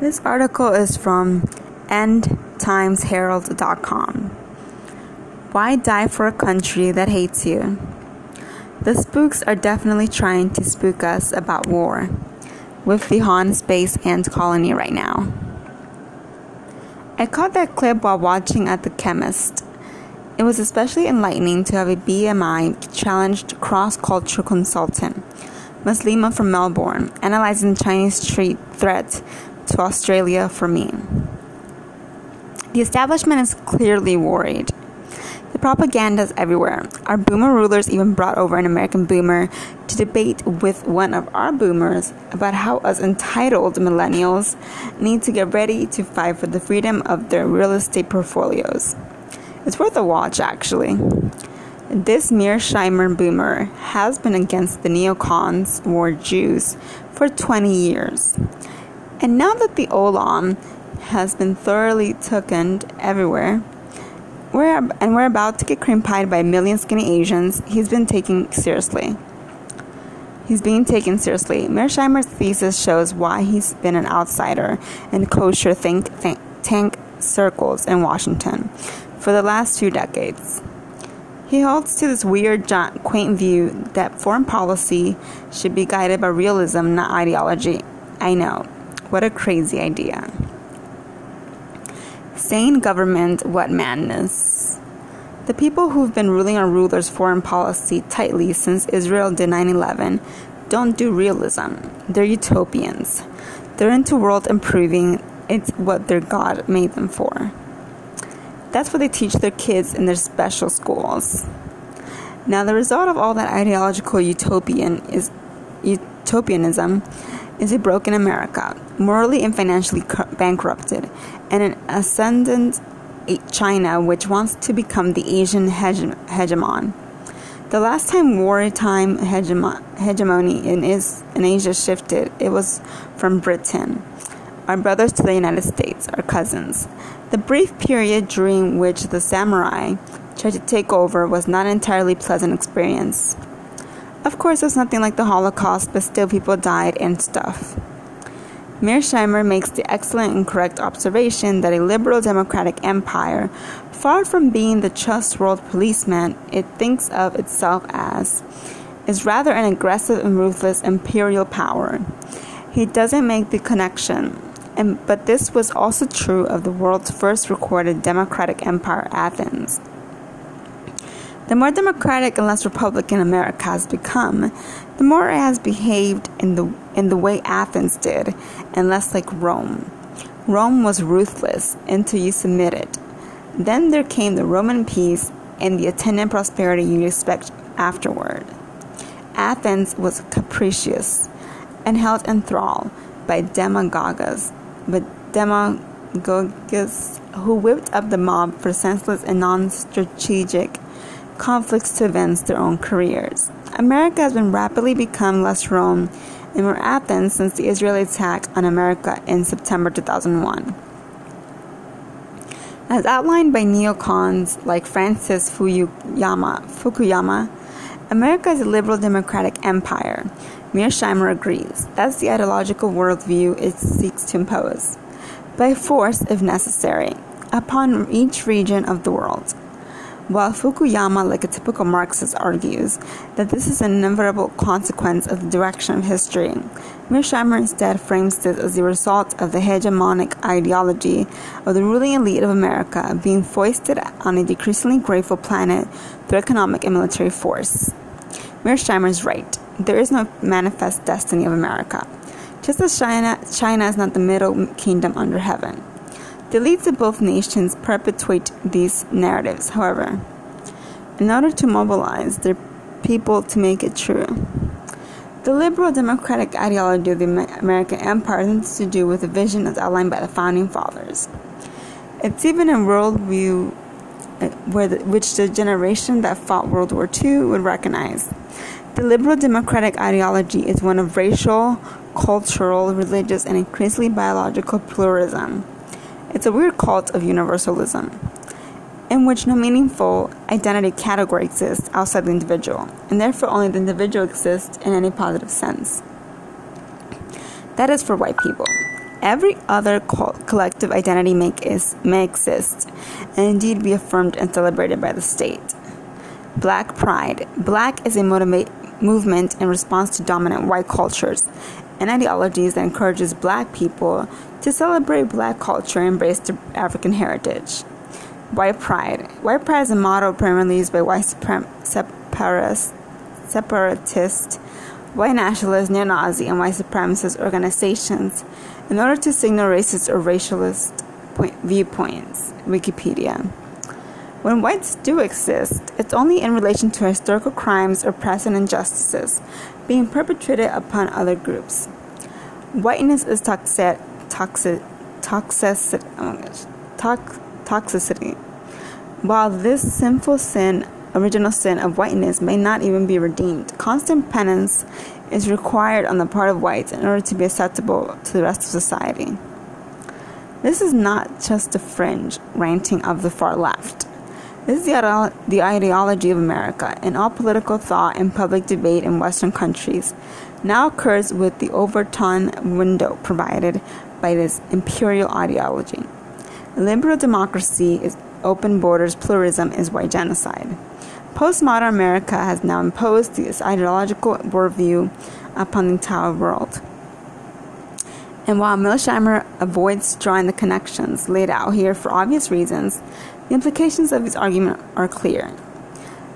This article is from EndTimesHerald.com. Why die for a country that hates you? The spooks are definitely trying to spook us about war with the Han Space Ant Colony right now. I caught that clip while watching at the chemist. It was especially enlightening to have a BMI challenged cross cultural consultant, Muslima from Melbourne, analyzing Chinese street threat to Australia for me. The establishment is clearly worried. The propaganda is everywhere. Our boomer rulers even brought over an American boomer to debate with one of our boomers about how us entitled millennials need to get ready to fight for the freedom of their real estate portfolios. It's worth a watch, actually. This Mearsheimer boomer has been against the neocons war Jews for 20 years. And now that the Olam has been thoroughly taken everywhere, we're, and we're about to get cream pied by a million skinny Asians, he's been taken seriously. He's being taken seriously. Mearsheimer's thesis shows why he's been an outsider in kosher think, think tank circles in Washington for the last two decades. He holds to this weird, quaint view that foreign policy should be guided by realism, not ideology. I know. What a crazy idea. Sane government, what madness. The people who've been ruling our rulers' foreign policy tightly since Israel did 9 11 don't do realism. They're utopians. They're into world improving, it's what their God made them for. That's what they teach their kids in their special schools. Now, the result of all that ideological utopian is utopianism is a broken America, morally and financially bankrupted, and an ascendant China which wants to become the Asian hegemon. The last time wartime hegemony in, is, in Asia shifted, it was from Britain, our brothers to the United States, our cousins. The brief period during which the samurai tried to take over was not an entirely pleasant experience. Of course, it's nothing like the Holocaust, but still people died and stuff. Mearsheimer makes the excellent and correct observation that a liberal democratic empire, far from being the just world policeman it thinks of itself as, is rather an aggressive and ruthless imperial power. He doesn't make the connection, and, but this was also true of the world's first recorded democratic empire, Athens. The more democratic and less republican America has become, the more it has behaved in the in the way Athens did, and less like Rome. Rome was ruthless until you submitted. Then there came the Roman peace and the attendant prosperity you expect afterward. Athens was capricious and held in thrall by demagogues, but demagogues who whipped up the mob for senseless and non-strategic conflicts to advance their own careers. America has been rapidly become less Rome and more Athens since the Israeli attack on America in September 2001. As outlined by neocons like Francis Fukuyama, Fukuyama America is a liberal democratic empire. Mearsheimer agrees. That's the ideological worldview it seeks to impose, by force if necessary, upon each region of the world. While Fukuyama, like a typical Marxist, argues that this is an inevitable consequence of the direction of history, Mearsheimer instead frames this as the result of the hegemonic ideology of the ruling elite of America being foisted on a decreasingly grateful planet through economic and military force. Mearsheimer is right. There is no manifest destiny of America. Just as China, China is not the middle kingdom under heaven. The elites of both nations perpetuate these narratives, however, in order to mobilize their people to make it true. The liberal democratic ideology of the American empire has to do with the vision as outlined by the founding fathers. It's even a worldview uh, where the, which the generation that fought World War II would recognize. The liberal democratic ideology is one of racial, cultural, religious, and increasingly biological pluralism. It's a weird cult of universalism, in which no meaningful identity category exists outside the individual, and therefore only the individual exists in any positive sense. That is for white people. every other collective identity may, is, may exist and indeed be affirmed and celebrated by the state. Black pride. Black is a motivate, movement in response to dominant white cultures and ideologies that encourages black people to celebrate black culture and embrace their African heritage. White pride. White pride is a motto primarily used by white separatist, separatist white nationalist, neo Nazi, and white supremacist organizations in order to signal racist or racialist point, viewpoints. Wikipedia. When whites do exist, it's only in relation to historical crimes or present injustices being perpetrated upon other groups. Whiteness is toxic, toxic, toxic, um, tox, toxicity. While this sinful sin, original sin of whiteness, may not even be redeemed, constant penance is required on the part of whites in order to be acceptable to the rest of society. This is not just the fringe ranting of the far left. This is the, the ideology of America, and all political thought and public debate in Western countries now occurs with the Overton window provided by this imperial ideology. Liberal democracy is open borders, pluralism is white genocide. Postmodern America has now imposed this ideological worldview upon the entire world. And while Mearsheimer avoids drawing the connections laid out here for obvious reasons, the implications of his argument are clear.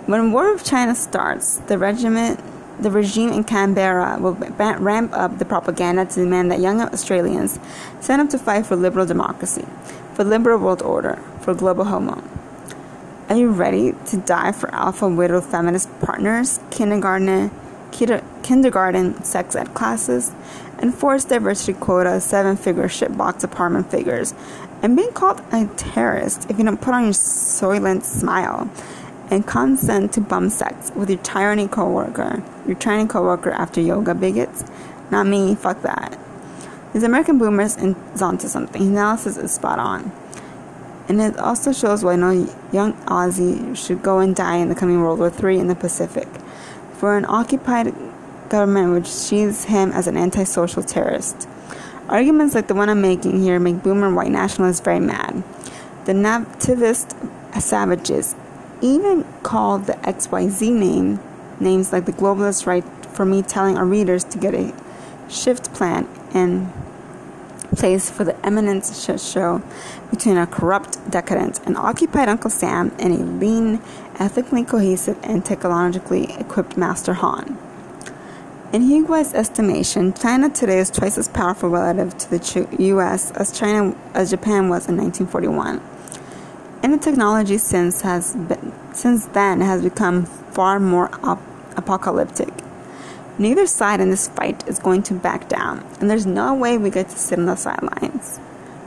When War of China starts, the regiment the regime in Canberra will ramp up the propaganda to demand that young Australians sign up to fight for liberal democracy, for liberal world order, for global homo. Are you ready to die for alpha widow feminist partners, kindergarten, kindergarten sex ed classes, enforced diversity quota, seven figure shitbox apartment figures, and being called a terrorist if you don't put on your soylent smile and consent to bum sex with your tyranny coworker, your tyranny coworker after yoga bigots. Not me, fuck that. These American boomers is onto something. His analysis is spot on. And it also shows why no young Aussie should go and die in the coming World War III in the Pacific. For an occupied government which sees him as an antisocial terrorist. Arguments like the one I'm making here make boomer white nationalists very mad. The nativist savages even called the XYZ name names like the globalist right for me telling our readers to get a shift plan in place for the eminent shit show between a corrupt, decadent, and occupied Uncle Sam and a lean, ethically cohesive, and technologically equipped Master Han. In Hugh White's estimation, China today is twice as powerful relative to the U.S. as China as Japan was in 1941, and the technology since has been, since then has become far more op- apocalyptic. Neither side in this fight is going to back down, and there's no way we get to sit on the sidelines.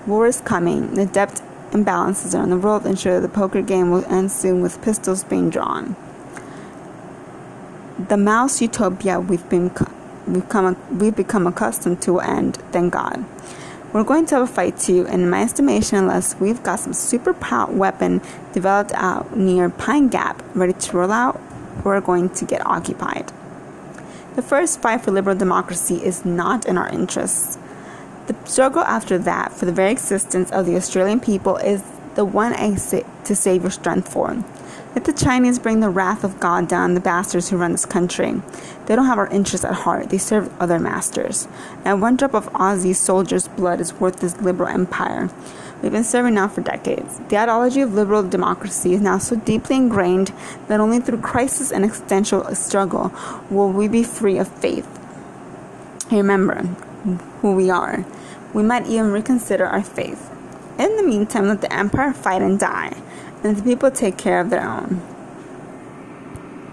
War is coming. The depth imbalances around the world ensure the poker game will end soon with pistols being drawn the mouse utopia we've been become we've become accustomed to will end. Thank God. We're going to have a fight too, and in my estimation, unless we've got some super power weapon developed out near Pine Gap ready to roll out, we're going to get occupied. The first fight for liberal democracy is not in our interests. The struggle after that for the very existence of the Australian people is the one I to save your strength for. Let the Chinese bring the wrath of God down the bastards who run this country. They don't have our interests at heart, they serve other masters. And one drop of Aussie soldiers' blood is worth this liberal empire. We've been serving now for decades. The ideology of liberal democracy is now so deeply ingrained that only through crisis and existential struggle will we be free of faith. Remember who we are. We might even reconsider our faith. In the meantime, let the empire fight and die and the people take care of their own.